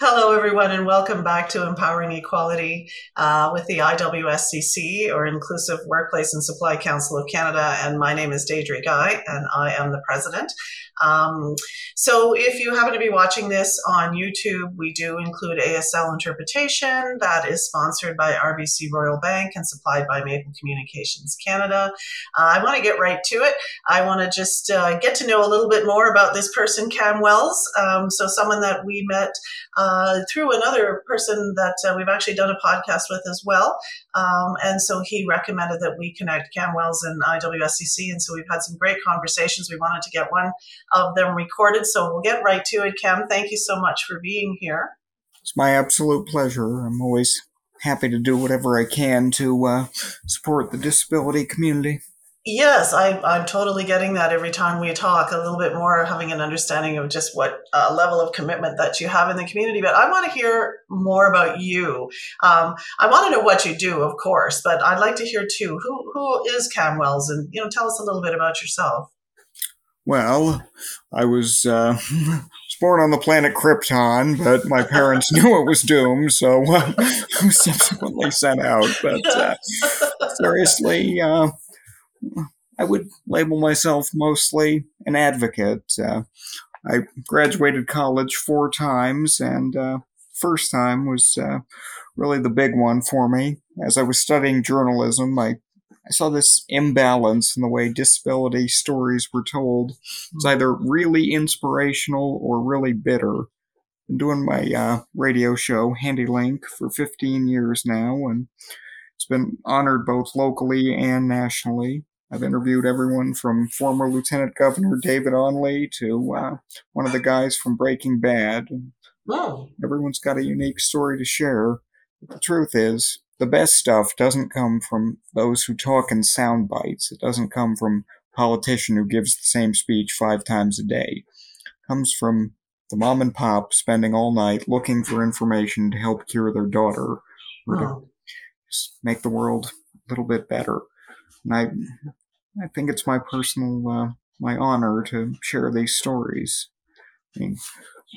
Hello, everyone, and welcome back to Empowering Equality uh, with the IWSCC, or Inclusive Workplace and Supply Council of Canada. And my name is Deidre Guy, and I am the president. Um, so, if you happen to be watching this on YouTube, we do include ASL interpretation that is sponsored by RBC Royal Bank and supplied by Maple Communications Canada. Uh, I want to get right to it. I want to just uh, get to know a little bit more about this person, Cam Wells. Um, so, someone that we met uh, through another person that uh, we've actually done a podcast with as well. Um, and so he recommended that we connect Cam Wells and IWSCC. And so we've had some great conversations. We wanted to get one of them recorded. So we'll get right to it. Cam, thank you so much for being here. It's my absolute pleasure. I'm always happy to do whatever I can to uh, support the disability community. Yes, I, I'm totally getting that every time we talk a little bit more, having an understanding of just what uh, level of commitment that you have in the community. But I want to hear more about you. Um, I want to know what you do, of course, but I'd like to hear too. Who who is Cam Wells, and you know, tell us a little bit about yourself. Well, I was uh, born on the planet Krypton, but my parents knew it was doomed, so uh, I was subsequently sent out. But uh, seriously, uh, I would label myself mostly an advocate. Uh, I graduated college four times, and uh, first time was uh, really the big one for me. As I was studying journalism, I I saw this imbalance in the way disability stories were told. It's either really inspirational or really bitter. Been doing my uh, radio show, Handi-Link, for 15 years now, and it's been honored both locally and nationally. I've interviewed everyone from former Lieutenant Governor David Onley to uh, one of the guys from Breaking Bad. Wow. Everyone's got a unique story to share. But the truth is, the best stuff doesn't come from those who talk in sound bites. It doesn't come from a politician who gives the same speech five times a day. It comes from the mom and pop spending all night looking for information to help cure their daughter or to just make the world a little bit better. And I, I think it's my personal, uh, my honor to share these stories. I mean,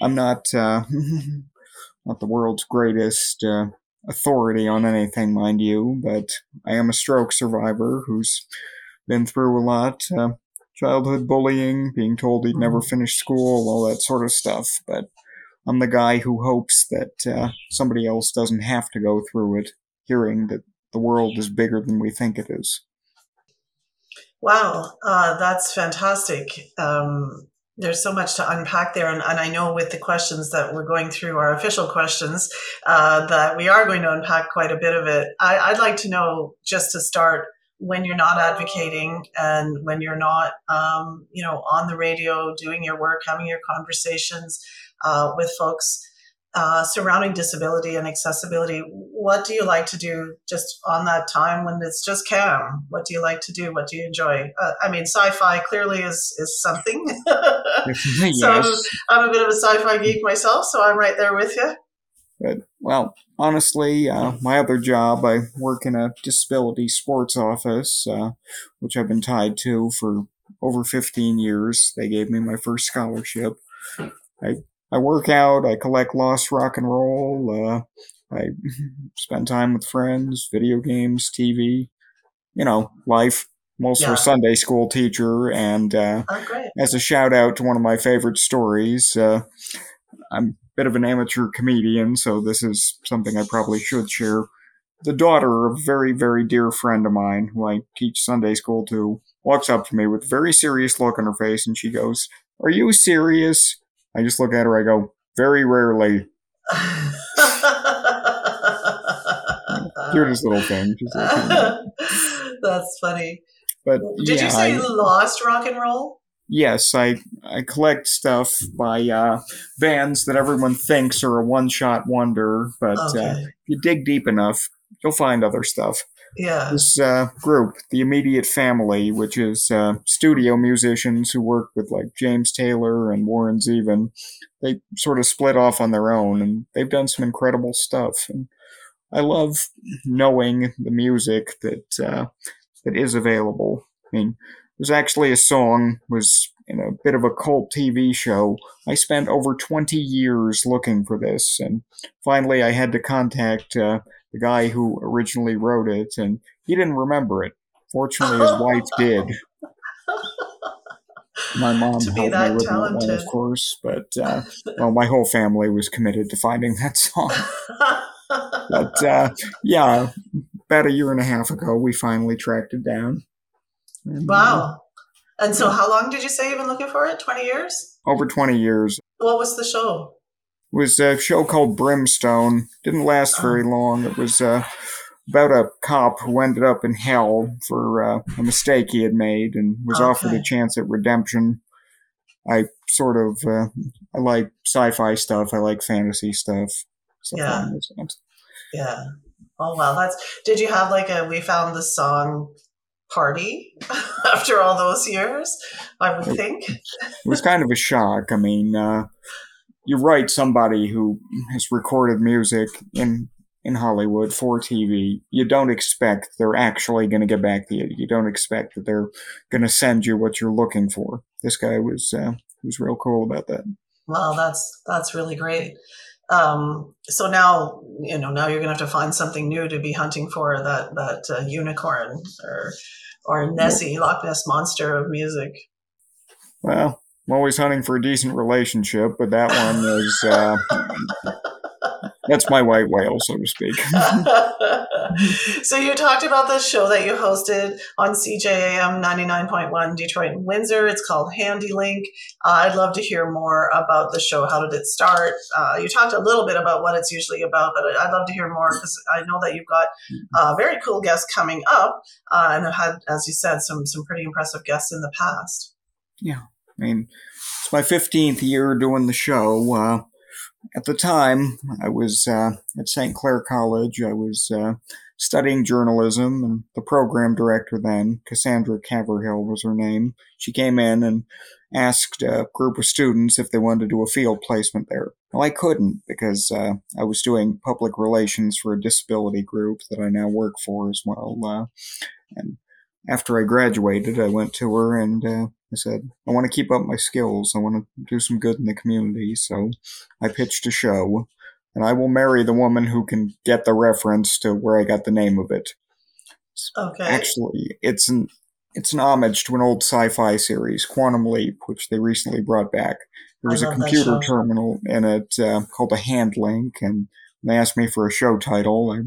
I'm not, uh, not the world's greatest uh, authority on anything, mind you, but I am a stroke survivor who's been through a lot. Uh, childhood bullying, being told he'd never finish school, all that sort of stuff. But I'm the guy who hopes that uh, somebody else doesn't have to go through it, hearing that the world is bigger than we think it is. Wow, uh, that's fantastic. Um, there's so much to unpack there, and, and I know with the questions that we're going through, our official questions, uh, that we are going to unpack quite a bit of it. I, I'd like to know, just to start, when you're not advocating and when you're not, um, you know, on the radio doing your work, having your conversations uh, with folks uh, surrounding disability and accessibility. What do you like to do just on that time when it's just Cam? What do you like to do? What do you enjoy? Uh, I mean, sci-fi clearly is is something. So yes. I'm a bit of a sci-fi geek myself, so I'm right there with you. But, well, honestly, uh, my other job, I work in a disability sports office, uh, which I've been tied to for over 15 years. They gave me my first scholarship. I, I work out, I collect lost rock and roll, uh, I spend time with friends, video games, TV, you know, life. I'm also Yeah. a Sunday school teacher, and uh, Oh, as a shout out to one of my favorite stories, uh, I'm a bit of an amateur comedian, so this is something I probably should share. The daughter of a very, very dear friend of mine, who I teach Sunday school to, walks up to me with a very serious look on her face, and she goes, Are you serious? I just look at her, I go, Very rarely. Cutest little thing. Like, That's funny. but Did yeah, you say I- lost rock and roll? Yes, I I collect stuff by uh, bands that everyone thinks are a one shot wonder, but uh, if you dig deep enough, you'll find other stuff. Yeah. This uh, group, the Immediate Family, which is uh, studio musicians who work with like James Taylor and Warren Zevon, they sort of split off on their own, and they've done some incredible stuff. And I love knowing the music that uh, that is available. I mean, there's actually a song was in a bit of a cult TV show. I spent over 20 years looking for this, and finally I had to contact uh, the guy who originally wrote it, and he didn't remember it. Fortunately, his wife did. My mom helped me that with that one, of course, but uh, well, my whole family was committed to finding that song. But uh, yeah, about a year and a half ago, we finally tracked it down. And, uh, wow. And so, how long did you say you've been looking for it? 20 years? over 20 years. What was the show? It was a show called Brimstone. Didn't last very long. It was uh, about a cop who ended up in hell for uh, a mistake he had made and was offered a chance at redemption. I sort of uh, I like sci-fi stuff. I like fantasy stuff. stuff Yeah. along those lines. Yeah. Oh, wow. That's, did you have like a We Found the Song party after all those years? I would think. It was kind of a shock. I mean, uh, you write somebody who has recorded music in in Hollywood for TV. You don't expect they're actually going to get back to you. You don't expect that they're going to send you what you're looking for. This guy was uh, was real cool about that. Wow, that's that's really great. Um, so now you know now you're gonna have to find something new to be hunting for that that uh, unicorn or or Nessie Loch Ness monster of music. Well, I'm always hunting for a decent relationship, but that one is uh, that's my white whale, so to speak. so you talked about the show that you hosted on CJAM 99.1 Detroit and Windsor. It's called Handi-Link. Uh, I'd love to hear more about the show. How did it start? Uh, you talked a little bit about what it's usually about, but I'd love to hear more because I know that you've got uh, very cool guests coming up uh, and have had, as you said, some some pretty impressive guests in the past. I mean, it's my 15th year doing the show. Uh, at the time, I was uh, at St. Clair College. I was uh, studying journalism, and the program director then, Cassandra Caverhill was her name, she came in and asked a group of students if they wanted to do a field placement there. Well, I couldn't because uh, I was doing public relations for a disability group that I now work for as well. Uh, and after I graduated, I went to her and uh, I said, I want to keep up my skills. I want to do some good in the community. So I pitched a show, and I will marry the woman who can get the reference to where I got the name of it. Okay. Actually, it's an it's an homage to an old sci-fi series, Quantum Leap, which they recently brought back. There was a computer terminal in it uh, called a hand link, and when they asked me for a show title. I,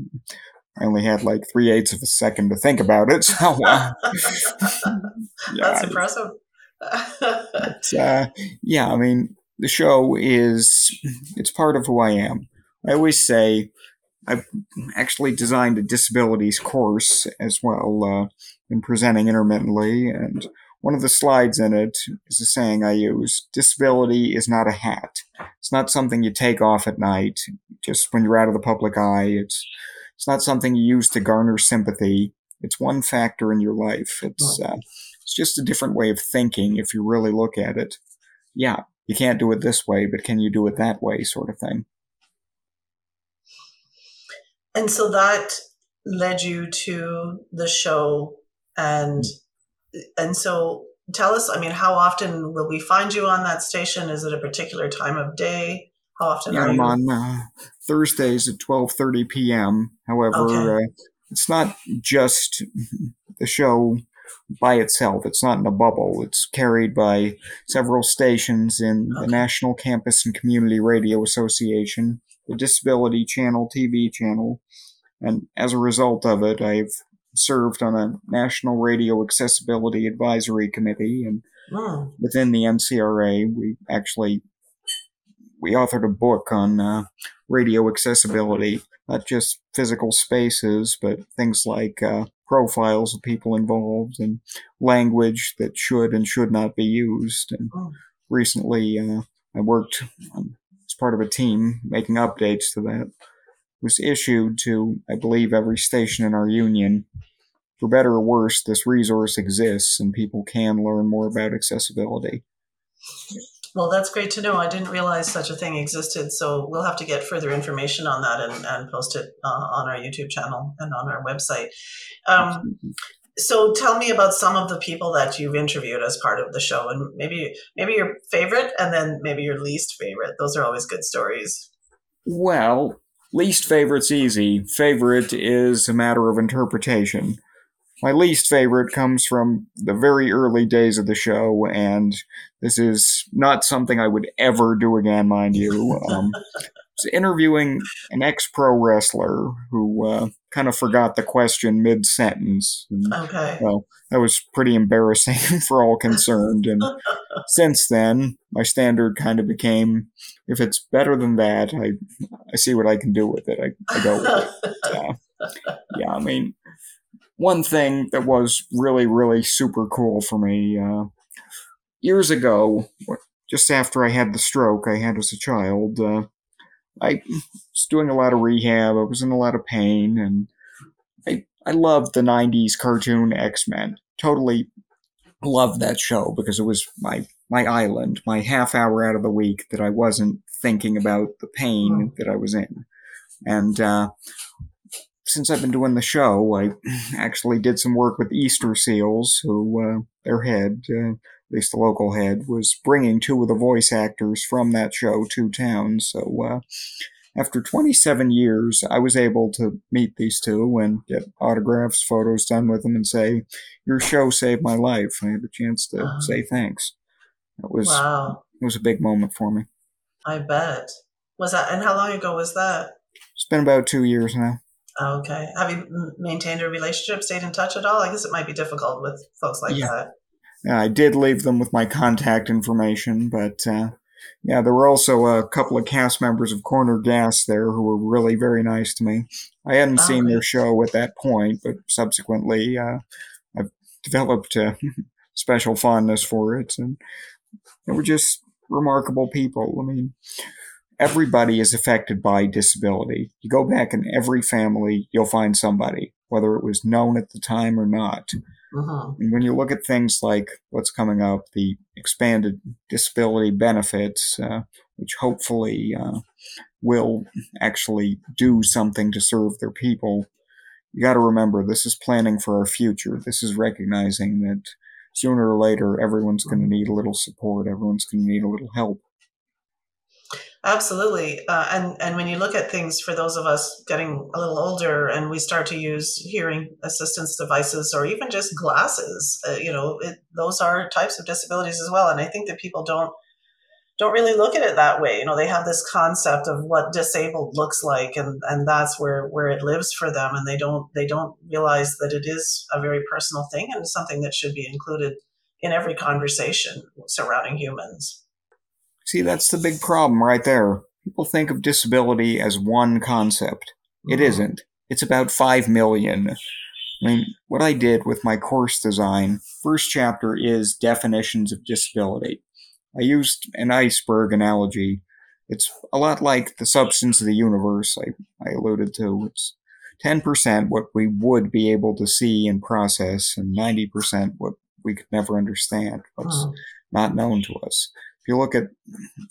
I only had like three eighths of a second to think about it, so uh, yeah, That's impressive. But, uh, yeah, I mean, the show is it's part of who I am. I always say I've actually designed a disabilities course as well, uh, been presenting intermittently, and one of the slides in it is a saying I use: "Disability is not a hat. It's not something you take off at night, just when you're out of the public eye. It's it's not something you use to garner sympathy. It's one factor in your life. It's uh, it's just a different way of thinking if you really look at it. Yeah, you can't do it this way, but can you do it that way, sort of thing. And so that led you to the show and and so tell us, I mean, how often will we find you on that station? Is it a particular time of day? Often Yeah, I'm on uh, Thursdays at 12:30 p.m. However, Okay. uh, it's not just the show by itself. It's not in a bubble. It's carried by several stations in the National Campus and Community Radio Association, the Disability Channel TV channel, and as a result of it, I've served on a National Radio Accessibility Advisory Committee and Hmm. within the NCRA, we actually we authored a book on uh, radio accessibility, not just physical spaces, but things like uh, profiles of people involved and language that should and should not be used. And Mm. recently, uh, I worked um, as part of a team making updates to that. It was issued to, I believe, every station in our union. For better or worse, this resource exists and people can learn more about accessibility. Well, that's great to know. I didn't realize such a thing existed. So we'll have to get further information on that and, and post it uh, on our YouTube channel and on our website. Um, so tell me about some of the people that you've interviewed as part of the show and maybe maybe your favorite and then maybe your least favorite those are always good stories well least favorite's easy favorite is a matter of interpretation my least favorite comes from the very early days of the show, and this is not something I would ever do again, mind you. Um, interviewing an ex pro wrestler who uh, kind of forgot the question mid sentence. Okay. Well, that was pretty embarrassing for all concerned. And since then, my standard kind of became if it's better than that, I, I see what I can do with it. I, I go with it. Uh, yeah, I mean, one thing that was really, really super cool for me uh, years ago, just after I had the stroke I had as a child, uh, I was doing a lot of rehab. I was in a lot of pain, and I I loved the '90s cartoon X Men. Totally loved that show because it was my my island, my half hour out of the week that I wasn't thinking about the pain that I was in. And uh, since I've been doing the show, I actually did some work with Easter Seals, who uh, their head, uh, at least the local head, was bringing two of the voice actors from that show to town. So uh, after 27 years, I was able to meet these two and get autographs, photos done with them, and say, "Your show saved my life." I had a chance to uh-huh. say thanks. It was wow. It was a big moment for me. I bet. Was that? And how long ago was that? It's been about two years now. Okay. Have you maintained a relationship, stayed in touch at all? I guess it might be difficult with folks like yeah. that. Yeah, I did leave them with my contact information, but uh, yeah, there were also a couple of cast members of Corner Gas there who were really very nice to me. I hadn't oh, seen their show at that point, but subsequently uh, I've developed a special fondness for it, and they were just remarkable people. I mean, everybody is affected by disability. You go back in every family, you'll find somebody, whether it was known at the time or not. Uh-huh. And when you look at things like what's coming up, the expanded disability benefits, uh, which hopefully uh, will actually do something to serve their people, you got to remember this is planning for our future. This is recognizing that sooner or later everyone's going to need a little support, everyone's going to need a little help. Absolutely, uh, and and when you look at things for those of us getting a little older, and we start to use hearing assistance devices or even just glasses, uh, you know, it, those are types of disabilities as well. And I think that people don't don't really look at it that way. You know, they have this concept of what disabled looks like, and and that's where where it lives for them, and they don't they don't realize that it is a very personal thing and something that should be included in every conversation surrounding humans. See, that's the big problem right there. People think of disability as one concept. It mm-hmm. isn't. It's about 5 million. I mean, what I did with my course design, first chapter is definitions of disability. I used an iceberg analogy. It's a lot like the substance of the universe I, I alluded to. It's 10% what we would be able to see and process, and 90% what we could never understand, what's oh. not known to us you look at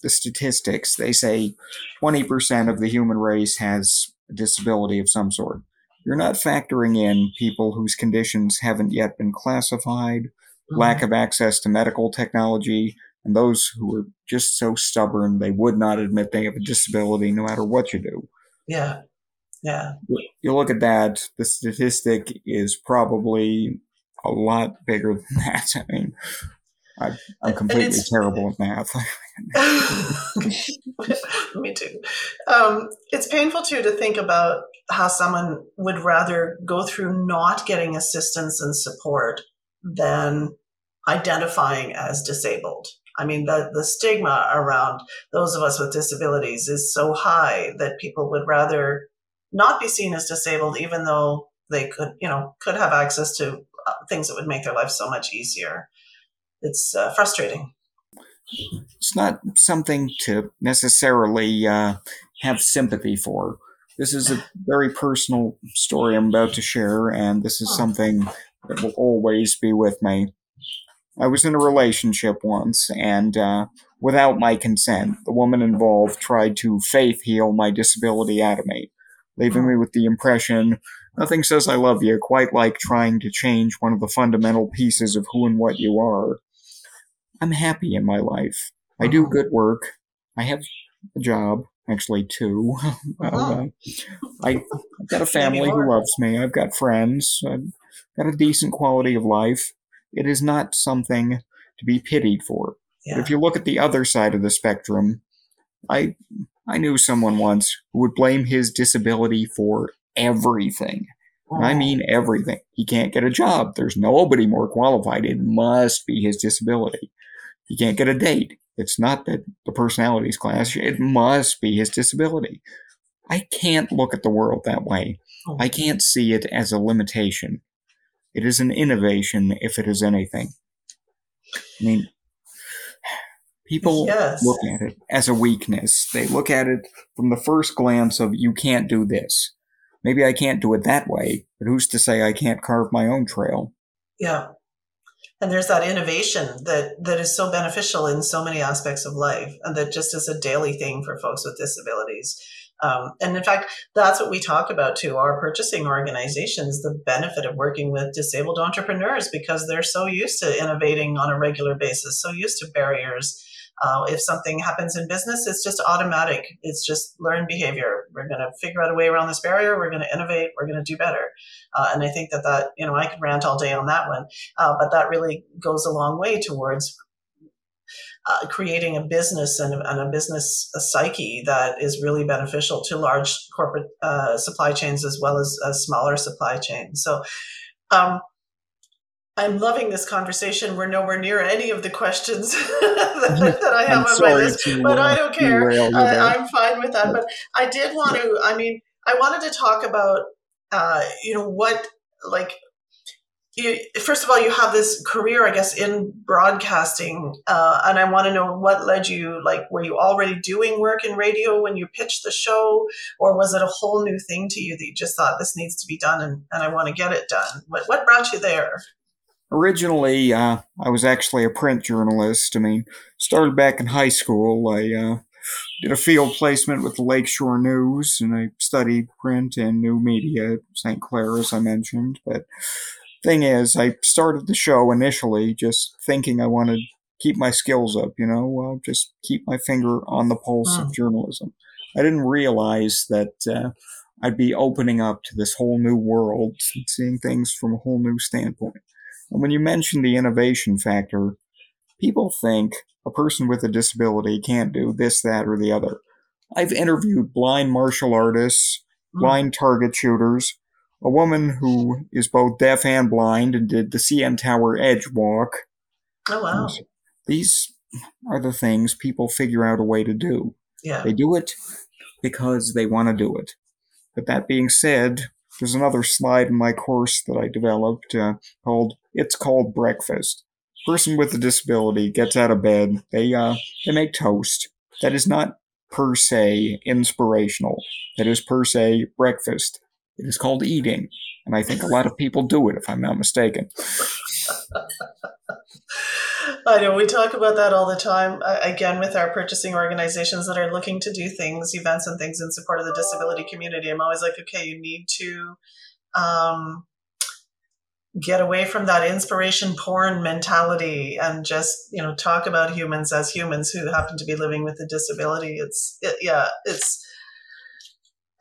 the statistics, they say 20% of the human race has a disability of some sort. You're not factoring in people whose conditions haven't yet been classified, mm-hmm. lack of access to medical technology, and those who are just so stubborn they would not admit they have a disability no matter what you do. Yeah. Yeah. You look at that, the statistic is probably a lot bigger than that. I mean, I, am completely terrible at math. Me too. Um, it's painful too to think about how someone would rather go through not getting assistance and support than identifying as disabled. I mean, the, the stigma around those of us with disabilities is so high that people would rather not be seen as disabled, even though they could, you know, could have access to uh, things that would make their life so much easier it's uh, frustrating. It's not something to necessarily uh, have sympathy for. This is a very personal story I'm about to share, and this is something that will always be with me. I was in a relationship once, and uh, without my consent, the woman involved tried to faith heal my disability out of me, leaving me with the impression Nothing says I love you quite like trying to change one of the fundamental pieces of who and what you are. I'm happy in my life. I do Mhm. good work. I have a job, actually two. Uh-huh. uh, I, I've got a family who loves me. I've got friends. I've got a decent quality of life. It is not something to be pitied for. But if you look at the other side of the spectrum, I I knew someone once who would blame his disability for everything. And I mean everything. He can't get a job. There's nobody more qualified. It must be his disability. He can't get a date. It's not that the personalities clash. It must be his disability. I can't look at the world that way. Oh. I can't see it as a limitation. It is an innovation if it is anything. I mean, people Yes. look at it as a weakness. They look at it from the first glance of, you can't do this. Maybe I can't do it that way, but who's to say I can't carve my own trail? Yeah. And there's that innovation that, that is so beneficial in so many aspects of life and that just is a daily thing for folks with disabilities. Um, and in fact, that's what we talk about to our purchasing organizations the benefit of working with disabled entrepreneurs because they're so used to innovating on a regular basis, so used to barriers. Uh, if something happens in business, it's just automatic. It's just learned behavior. We're going to figure out a way around this barrier. We're going to innovate. We're going to do better. Uh, and I think that that, you know, I could rant all day on that one, uh, but that really goes a long way towards uh, creating a business and, and a business psyche that is really beneficial to large corporate uh, supply chains as well as uh, smaller supply chains. So, um, I'm loving this conversation. We're nowhere near any of the questions that, that I have on my list, to, but uh, I don't care. derail you there. I, I'm fine with that. But I did want to. I mean, I wanted to talk about, uh, you know, what like. You, first of all, you have this career, I guess, in broadcasting, uh, and I want to know what led you. Like, were you already doing work in radio when you pitched the show, or was it a whole new thing to you that you just thought this needs to be done, and, and I want to get it done? What what brought you there? Originally, uh, I was actually a print journalist. I mean, started back in high school. I uh, did a field placement with the Lakeshore News, and I studied print and new media at St. Clair, as I mentioned. But thing is, I started the show initially just thinking I wanted to keep my skills up, you know, uh, just keep my finger on the pulse Hmm. of journalism. I didn't realize that uh, I'd be opening up to this whole new world, and seeing things from a whole new standpoint. And when you mention the innovation factor, people think a person with a disability can't do this, that, or the other. I've interviewed blind martial artists, Mm. blind target shooters, a woman who is both deaf and blind and did the CN Tower Edge walk. Oh wow! These are the things people figure out a way to do. Yeah. They do it because they want to do it. But that being said, there's another slide in my course that I developed uh, called "It's Called Breakfast." Person with a disability gets out of bed. They uh, they make toast. That is not per se inspirational. That is per se breakfast. It is called eating, and I think a lot of people do it, if I'm not mistaken. I know we talk about that all the time. Uh, again, with our purchasing organizations that are looking to do things, events, and things in support of the disability community, I'm always like, okay, you need to um, get away from that inspiration porn mentality and just you know talk about humans as humans who happen to be living with a disability. It's it, yeah, it's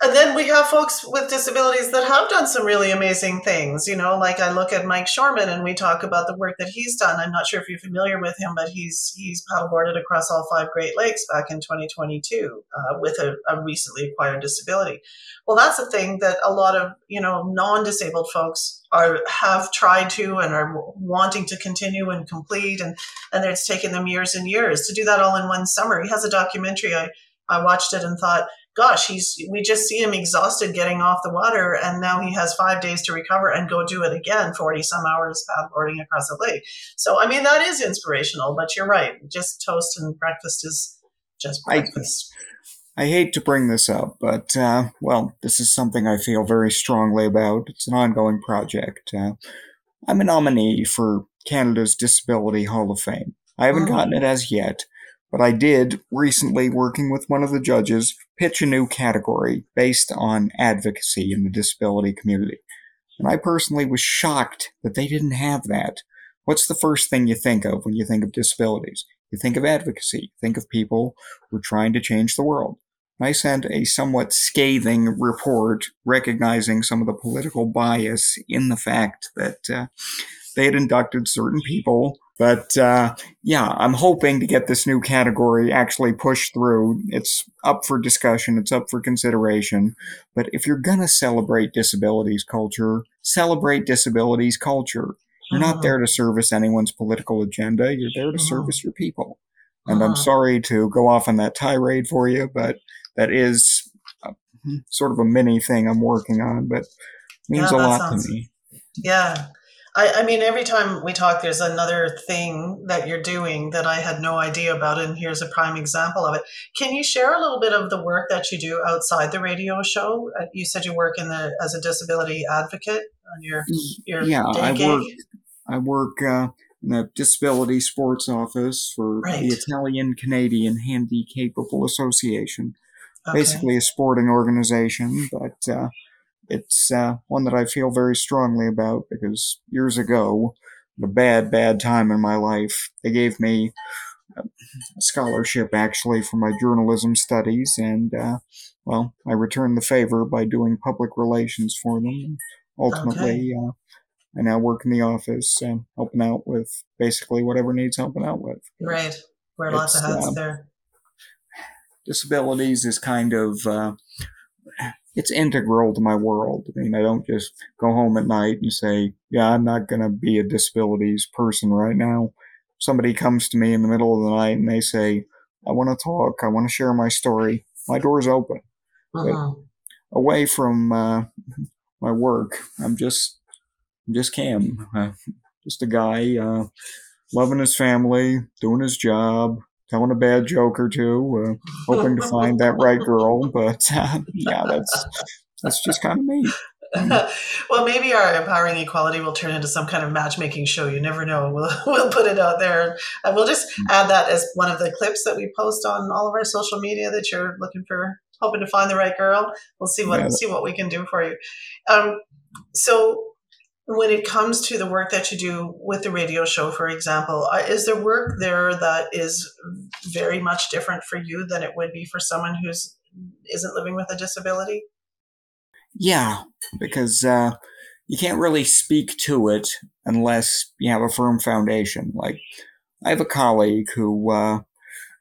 and then we have folks with disabilities that have done some really amazing things. You know, like I look at Mike Shoreman and we talk about the work that he's done. I'm not sure if you're familiar with him, but he's he's paddleboarded across all five Great Lakes back in 2022 uh, with a, a recently acquired disability. Well, that's a thing that a lot of you know non-disabled folks are have tried to and are wanting to continue and complete, and and it's taken them years and years to do that all in one summer. He has a documentary. I I watched it and thought gosh, he's we just see him exhausted getting off the water, and now he has five days to recover and go do it again, forty some hours paddleboarding across a lake. So I mean that is inspirational, but you're right. Just toast and breakfast is just I- breakfast. I hate to bring this up, but, uh, well, this is something I feel very strongly about. It's an ongoing project. Uh, I'm a nominee for Canada's Disability Hall of Fame. I haven't Oh. gotten it as yet, but I did recently, working with one of the judges, pitch a new category based on advocacy in the disability community. And I personally was shocked that they didn't have that. What's the first thing you think of when you think of disabilities? You think of advocacy. Think of people who are trying to change the world. I sent a somewhat scathing report recognizing some of the political bias in the fact that uh, they had inducted certain people. But uh, yeah, I'm hoping to get this new category actually pushed through. It's up for discussion, it's up for consideration. But if you're going to celebrate disabilities culture, celebrate disabilities culture. You're not uh-huh. there to service anyone's political agenda, you're there to uh-huh. service your people. And I'm uh-huh. sorry to go off on that tirade for you, but that is a, sort of a mini thing I'm working on, but means Yeah, a lot sounds- to me. Yeah. I, I mean, every time we talk, there's another thing that you're doing that I had no idea about, and here's a prime example of it. Can you share a little bit of the work that you do outside the radio show? Uh, You said you work in the as a disability advocate on your your Yeah, day I gig. work. I work uh, in the disability sports office for Right. the Italian Canadian Handicapable Association. Okay. Basically, a sporting organization, but uh, it's uh, one that I feel very strongly about because years ago, a bad, bad time in my life, they gave me a scholarship actually for my journalism studies, and uh, well, I returned the favor by doing public relations for them. And ultimately, uh, I now work in the office and helping out with basically whatever needs helping out with. Right. Wear lots of hats um, there. Disabilities is kind of uh, it's integral to my world. I mean, I don't just go home at night and say, "Yeah, I'm not going to be a disabilities person right now." Somebody comes to me in the middle of the night and they say, "I want to talk. I want to share my story." My door's open. Mhm. Away from uh, my work, I'm just, I'm just Cam, uh, just a guy uh, loving his family, doing his job, telling a bad joke or two, uh, hoping to find that right girl. But uh, yeah, that's that's just kind of me. well, maybe our empowering equality will turn into some kind of matchmaking show. You never know. We'll we'll put it out there, and we'll just add that as one of the clips that we post on all of our social media. That you're looking for, hoping to find the right girl. We'll see what Yeah. see what we can do for you. Um, so. When it comes to the work that you do with the radio show, for example, uh, is there work there that is very much different for you than it would be for someone who's isn't living with a disability? Yeah, because uh, you can't really speak to it unless you have a firm foundation. Like, I have a colleague who uh,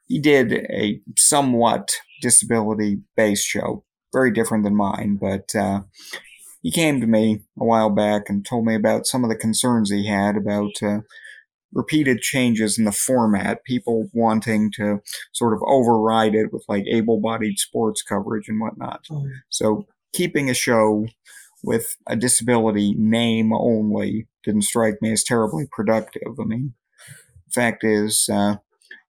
he did a somewhat disability-based show, very different than mine, but uh, he came to me a while back and told me about some of the concerns he had about uh, repeated changes in the format, people wanting to sort of override it with like able-bodied sports coverage and whatnot. So keeping a show with a disability name only didn't strike me as terribly productive. I mean, the fact is, uh,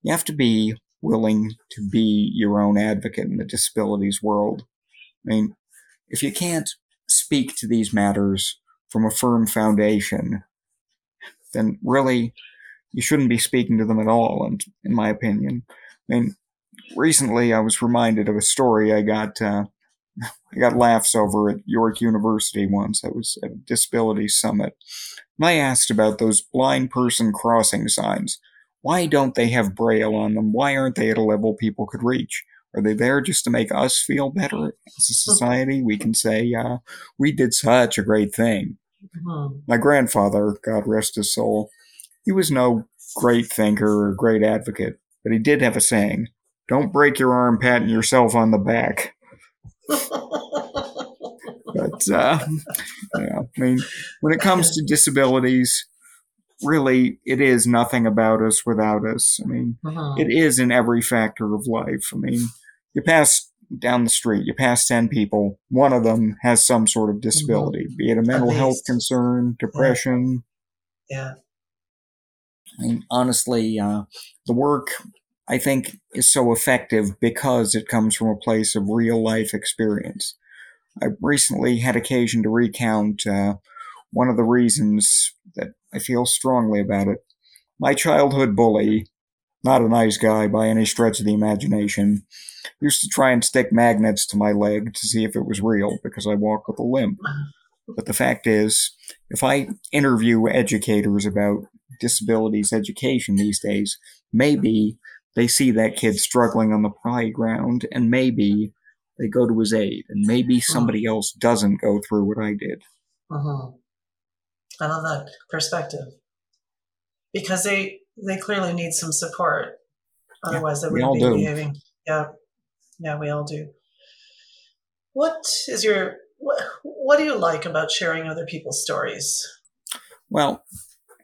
you have to be willing to be your own advocate in the disabilities world. I mean, if you can't speak to these matters from a firm foundation, then really you shouldn't be speaking to them at all, in, in my opinion. I mean, recently I was reminded of a story I got. Uh, I got laughs over at York University once. I was at a disability summit. And I asked about those blind person crossing signs. Why don't they have braille on them? Why aren't they at a level people could reach? Are they there just to make us feel better as a society? We can say, uh, we did such a great thing. Mhm. My grandfather, God rest his soul, he was no great thinker or great advocate, but he did have a saying don't break your arm patting yourself on the back. But uh, yeah, I mean, when it comes to disabilities, really, it is nothing about us without us. I mean, Mhm. it is in every factor of life. I mean, you pass down the street, you pass 10 people, one of them has some sort of disability, be it a mental health concern, depression. yeah. I mean, honestly, uh, the work I think is so effective because it comes from a place of real life experience. I recently had occasion to recount uh, one of the reasons that I feel strongly about it. My childhood bully, not a nice guy by any stretch of the imagination, used to try and stick magnets to my leg to see if it was real because I walk with a limp. But the fact is, if I interview educators about disabilities education these days, maybe they see that kid struggling on the playground and maybe they go to his aid and maybe somebody else doesn't go through what I did. Mm-hmm. I love that perspective because they they clearly need some support. Otherwise, Yeah, they wouldn't be do. behaving. Yeah, yeah, we all do. What is your what, what do you like about sharing other people's stories? Well,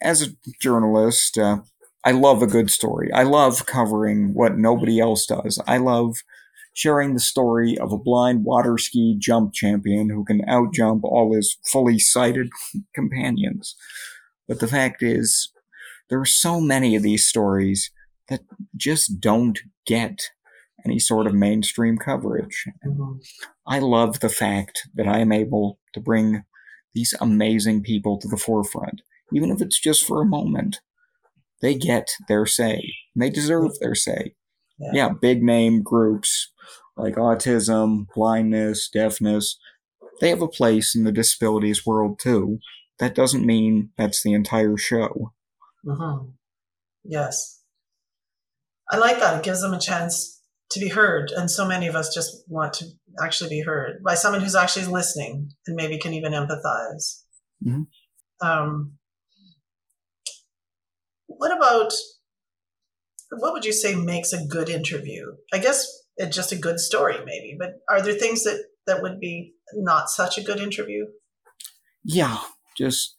as a journalist, uh, I love a good story. I love covering what nobody else does. I love sharing the story of a blind water ski jump champion who can outjump all his fully sighted companions. But the fact is, there are so many of these stories that just don't get any sort of mainstream coverage. Mhm. I love the fact that I am able to bring these amazing people to the forefront, even if it's just for a moment. They get their say. They deserve their say. Yeah. Yeah, big name groups like autism, blindness, deafness, they have a place in the disabilities world too. That doesn't mean that's the entire show. Mhm. Yes, I like that. It gives them a chance to be heard, and so many of us just want to actually be heard by someone who's actually listening and maybe can even empathize. Mhm. Um, what about what would you say makes a good interview? I guess it's just a good story, maybe. But are there things that that would be not such a good interview? Yeah, just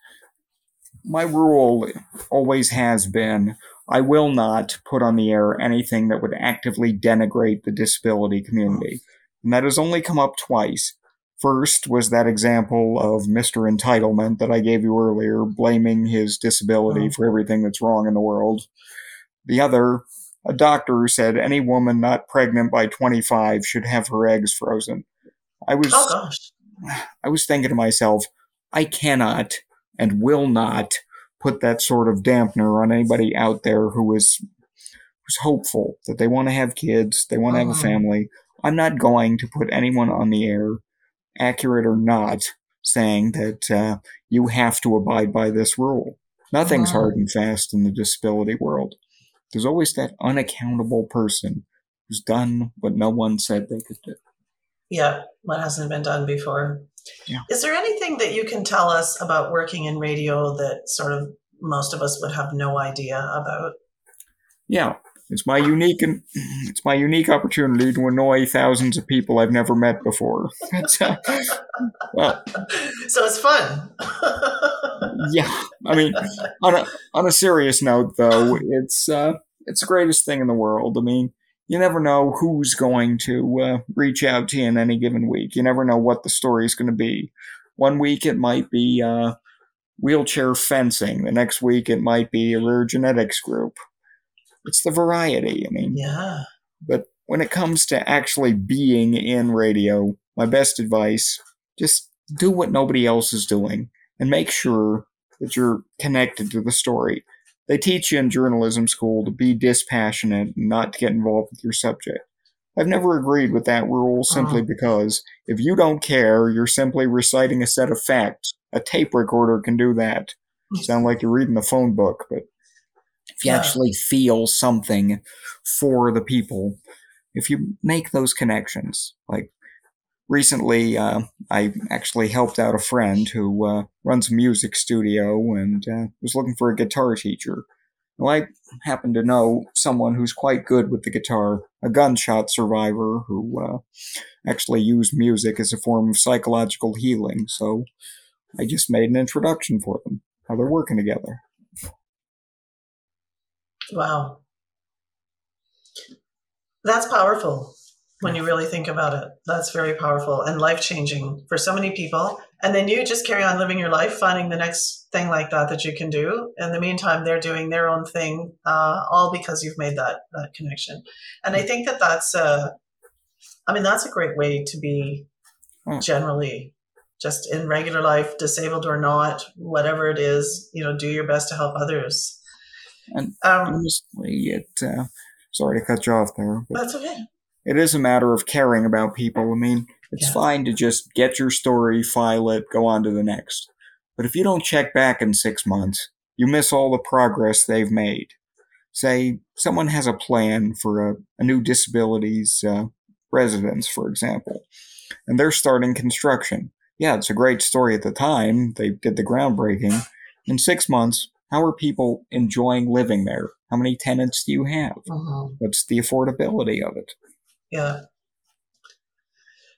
my rule always has been I will not put on the air anything that would actively denigrate the disability community. And that has only come up twice. First was that example of Mr. Entitlement that I gave you earlier, blaming his disability Mhm. for everything that's wrong in the world. The other, a doctor who said any woman not pregnant by 25 should have her eggs frozen. I was Oh gosh. I was thinking to myself, I cannot and will not put that sort of dampener on anybody out there who is who's hopeful that they want to have kids, they want to have a Mhm. family. I'm not going to put anyone on the air, accurate or not, saying that uh, you have to abide by this rule. Nothing's hard and fast in the disability world. There's always that unaccountable person who's done what no one said they could do. Yeah, what hasn't been done before. Yeah. Is there anything that you can tell us about working in radio that sort of most of us would have no idea about? Yeah, it's my unique and it's my unique opportunity to annoy thousands of people I've never met before. Uh, well, so it's fun. yeah, I mean, on a on a serious note, though, it's uh, it's the greatest thing in the world. I mean, you never know who's going to uh, reach out to you in any given week. You never know what the story is going to be. One week it might be uh, wheelchair fencing. The next week it might be a rare genetics group. It's the variety. I mean, yeah. But when it comes to actually being in radio, my best advice just do what nobody else is doing and make sure that you're connected to the story. They teach you in journalism school to be dispassionate and not to get involved with your subject. I've never agreed with that rule simply oh. because if you don't care, you're simply reciting a set of facts. A tape recorder can do that. Hmm. Sound like you're reading the phone book, but if you Yeah. actually feel something for the people, if you make those connections, like recently, uh, I actually helped out a friend who uh, runs a music studio and uh, was looking for a guitar teacher. Well, I happen to know someone who's quite good with the guitar, a gunshot survivor who uh, actually used music as a form of psychological healing. So I just made an introduction for them, how they're working together. Wow. That's powerful when you really think about it. That's very powerful and life changing for so many people. And then you just carry on living your life, finding the next thing like that that you can do. In the meantime, they're doing their own thing, uh, all because you've made that that connection. And I think that that's a, I mean, that's a great way to be Mm. generally just in regular life, disabled or not, whatever it is, you know, do your best to help others. And Um, honestly, it. Uh, sorry to cut you off there, but that's okay. It is a matter of caring about people. I mean, it's Yeah. fine to just get your story, file it, go on to the next. But if you don't check back in six months, you miss all the progress they've made. Say someone has a plan for a, a new disabilities uh, residence, for example, and they're starting construction. Yeah, it's a great story at the time. They did the groundbreaking. In six months, how are people enjoying living there? How many tenants do you have? Mhm. What's the affordability of it? Yeah.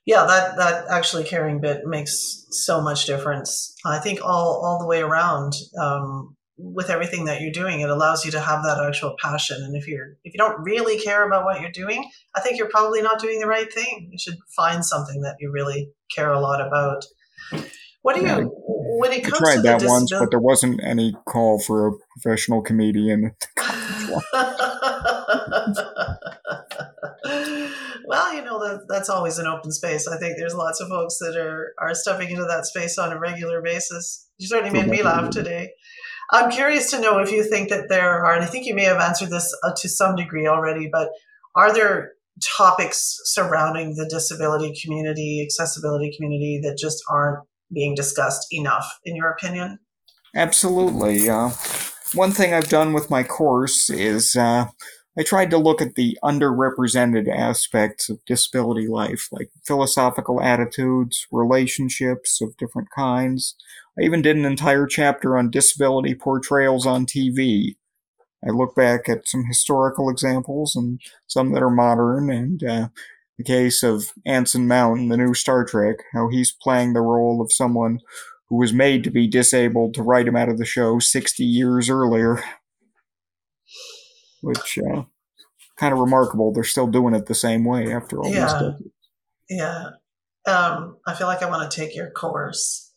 Yeah, that, that actually caring bit makes so much difference. I think all, all the way around, um, with everything that you're doing, it allows you to have that actual passion. And if you're if you don't really care about what you're doing, I think you're probably not doing the right thing. You should find something that you really care a lot about. What do you Yeah, when it I comes to tried the that once, but there wasn't any call for a professional comedian. well, you know that that's always an open space. I think there's lots of folks that are are stepping into that space on a regular basis. You certainly made me laugh today. I'm curious to know if you think that there are, and I think you may have answered this uh, to some degree already, but are there topics surrounding the disability community, accessibility community that just aren't being discussed enough, in your opinion? Absolutely. Uh, one thing I've done with my course is uh, I tried to look at the underrepresented aspects of disability life, like philosophical attitudes, relationships of different kinds. I even did an entire chapter on disability portrayals on TV. I look back at some historical examples and some that are modern, and uh, the case of Anson Mount in the new Star Trek, how he's playing the role of someone who was made to be disabled to write him out of the show 60 years earlier. Which, uh, kind of remarkable. They're still doing it the same way after all Yeah. these decades. Yeah. Um, I feel like I want to take your course.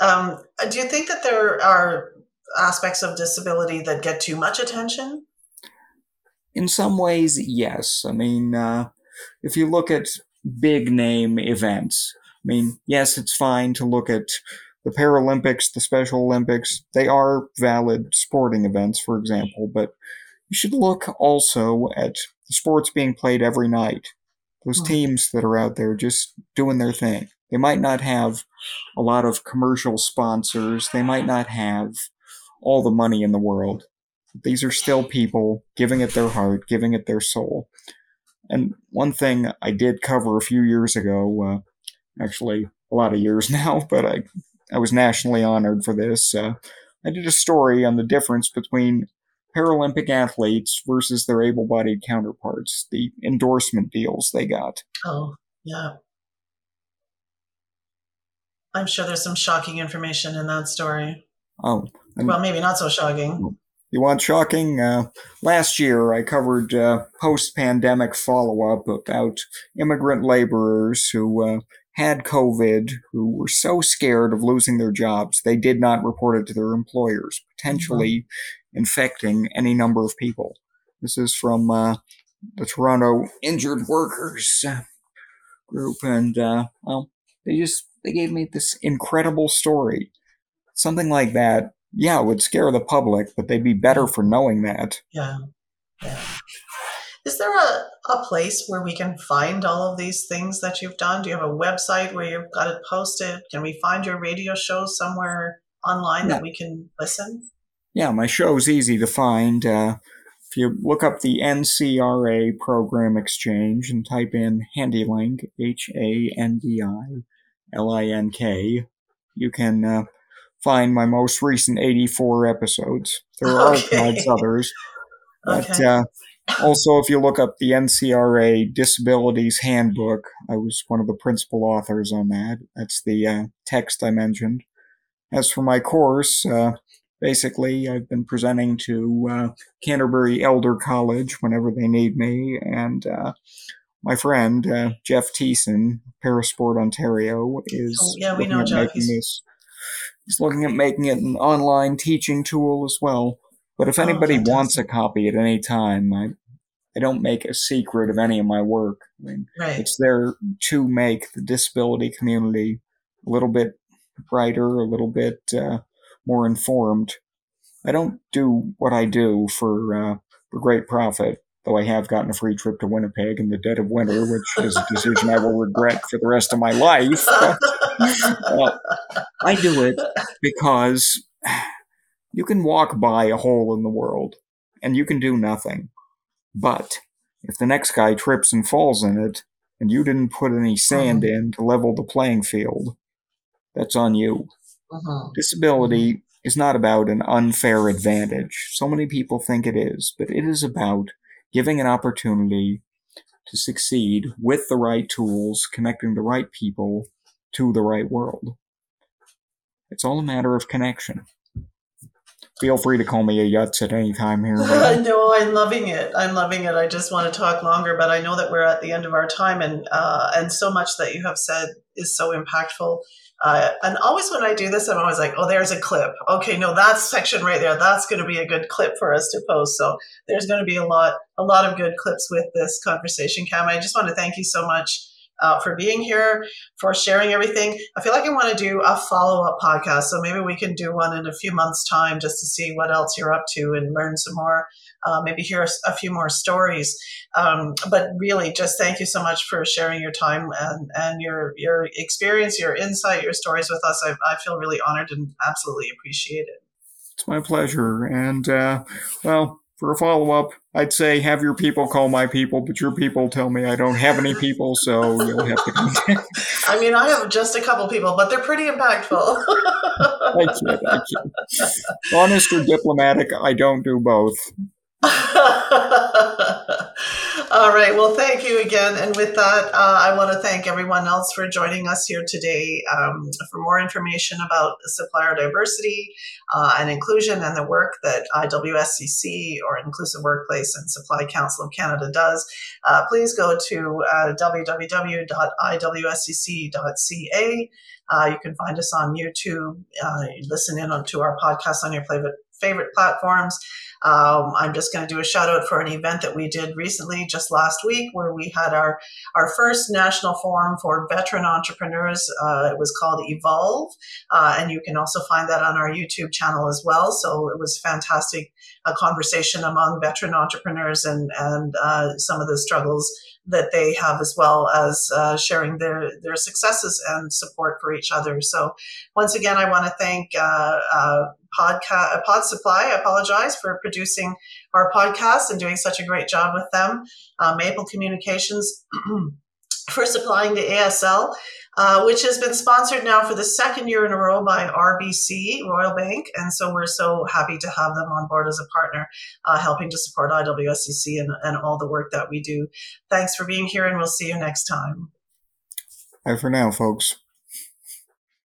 Um, do you think that there are aspects of disability that get too much attention? In some ways, yes. I mean, uh, if you look at big name events, I mean, yes, it's fine to look at the Paralympics, the Special Olympics. They are valid sporting events, for example, but you should look also at the sports being played every night. Those Hmm. teams that are out there just doing their thing. They might not have a lot of commercial sponsors, they might not have all the money in the world. These are still people giving it their heart, giving it their soul. And one thing I did cover a few years ago, uh, actually a lot of years now, but I, I was nationally honored for this. Uh, I did a story on the difference between Paralympic athletes versus their able bodied counterparts, the endorsement deals they got. Oh, yeah. I'm sure there's some shocking information in that story. Oh, Well, maybe not so shocking. You want shocking? Uh, last year, I covered uh, post pandemic follow up about immigrant laborers who uh, had COVID, who were so scared of losing their jobs, they did not report it to their employers, potentially infecting any number of people. This is from uh, the Toronto Injured Workers group, and uh, well, they just they gave me this incredible story. Something like that yeah, it would scare the public, but they'd be better for knowing that. Yeah. Yeah. Is there a, a place where we can find all of these things that you've done? Do you have a website where you've got it posted? Can we find your radio show somewhere online Yeah. that we can listen? Yeah, my show is easy to find. Uh, if you look up the NCRA Program Exchange and type in Handi-Link, H A N D I L I N K, you can uh, find my most recent 84 episodes. There are Okay. archives others, but Okay. uh, also if you look up the NCRA Disabilities Handbook, I was one of the principal authors on that. That's the uh, text I mentioned. As for my course, uh, basically I've been presenting to uh, Canterbury Elder College whenever they need me, and uh, my friend uh, Jeff Thiessen, Parasport Ontario, is Oh, yeah, we looking know Jeff. making this. He's looking at making it an online teaching tool as well. But if Oh, anybody wants a copy at any time, I I don't make a secret of any of my work. I mean, Right. it's there to make the disability community a little bit brighter, a little bit uh, more informed. I don't do what I do for uh, for great profit, though I have gotten a free trip to Winnipeg in the dead of winter, which is a decision I will regret for the rest of my life. But, I do it because you can walk by a hole in the world and you can do nothing. But if the next guy trips and falls in it, and you didn't put any sand Mhm. in to level the playing field, that's on you. Mhm. Disability is not about an unfair advantage. So many people think it is, but it is about giving an opportunity to succeed with the right tools, connecting the right people to the right world. It's all a matter of connection. Feel free to call me a Yutz at any time here. but- no, I'm loving it. I'm loving it. I just want to talk longer, but I know that we're at the end of our time, and uh, and so much that you have said is so impactful. Uh, and always when I do this, I'm always like, oh, there's a clip. Okay, no, that section right there, that's going to be a good clip for us to post. So there's going to be a lot, a lot of good clips with this conversation, Cam. I just want to thank you so much uh, for being here, for sharing everything. I feel like I want to do a follow up podcast. So maybe we can do one in a few months' time just to see what else you're up to and learn some more. Uh, maybe hear a few more stories. Um, but really, just thank you so much for sharing your time and, and your your experience, your insight, your stories with us. I, I feel really honored and absolutely appreciate it. It's my pleasure. And, uh, well, for a follow up, I'd say have your people call my people, but your people tell me I don't have any people, so you'll have to contact. I mean, I have just a couple people, but they're pretty impactful. I kid, I kid. Honest or diplomatic, I don't do both. All right. Well, thank you again. And with that, uh, I want to thank everyone else for joining us here today. Um, for more information about supplier diversity uh, and inclusion and the work that IWSCC or Inclusive Workplace and Supply Council of Canada does, uh, please go to uh, www.iwscc.ca. Uh, you can find us on YouTube. Uh, listen in on, to our podcast on your favorite favorite platforms. Um, I'm just going to do a shout out for an event that we did recently, just last week, where we had our our first national forum for veteran entrepreneurs. Uh, it was called Evolve, uh, and you can also find that on our YouTube channel as well. So it was fantastic, a conversation among veteran entrepreneurs and and uh, some of the struggles that they have as well as uh, sharing their their successes and support for each other. So once again, I want to thank uh, uh, podcast Pod Supply. I apologize for producing our podcast and doing such a great job with them. Uh, Maple Communications for supplying the ASL. Uh, which has been sponsored now for the second year in a row by RBC Royal Bank, and so we're so happy to have them on board as a partner, uh, helping to support IWSCC and, and all the work that we do. Thanks for being here, and we'll see you next time. Bye for now, folks.